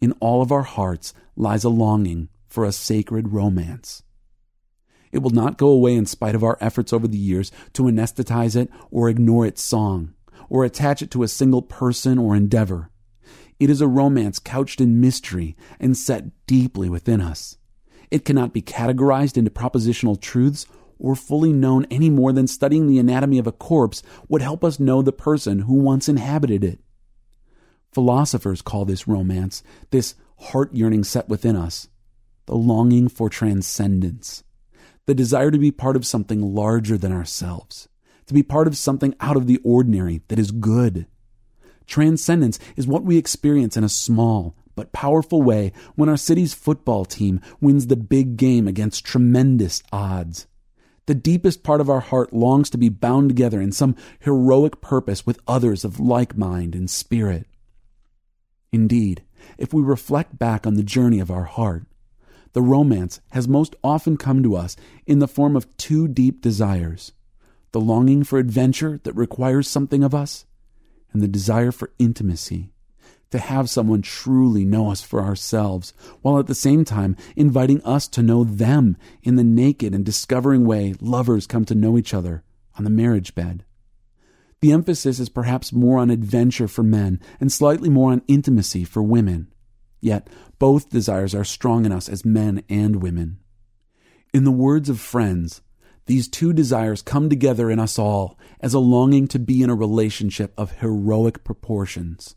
in all of our hearts lies a longing for a sacred romance. It will not go away in spite of our efforts over the years to anesthetize it or ignore its song, or attach it to a single person or endeavor. It is a romance couched in mystery and set deeply within us. It cannot be categorized into propositional truths or fully known any more than studying the anatomy of a corpse would help us know the person who once inhabited it. Philosophers call this romance, this heart yearning set within us, the longing for transcendence, the desire to be part of something larger than ourselves, to be part of something out of the ordinary that is good. Transcendence is what we experience in a small but powerful way when our city's football team wins the big game against tremendous odds. The deepest part of our heart longs to be bound together in some heroic purpose with others of like mind and spirit. Indeed, if we reflect back on the journey of our heart, the romance has most often come to us in the form of two deep desires the longing for adventure that requires something of us, and the desire for intimacy, to have someone truly know us for ourselves, while at the same time inviting us to know them in the naked and discovering way lovers come to know each other on the marriage bed. The emphasis is perhaps more on adventure for men and slightly more on intimacy for women. Yet both desires are strong in us as men and women. In the words of friends, these two desires come together in us all as a longing to be in a relationship of heroic proportions.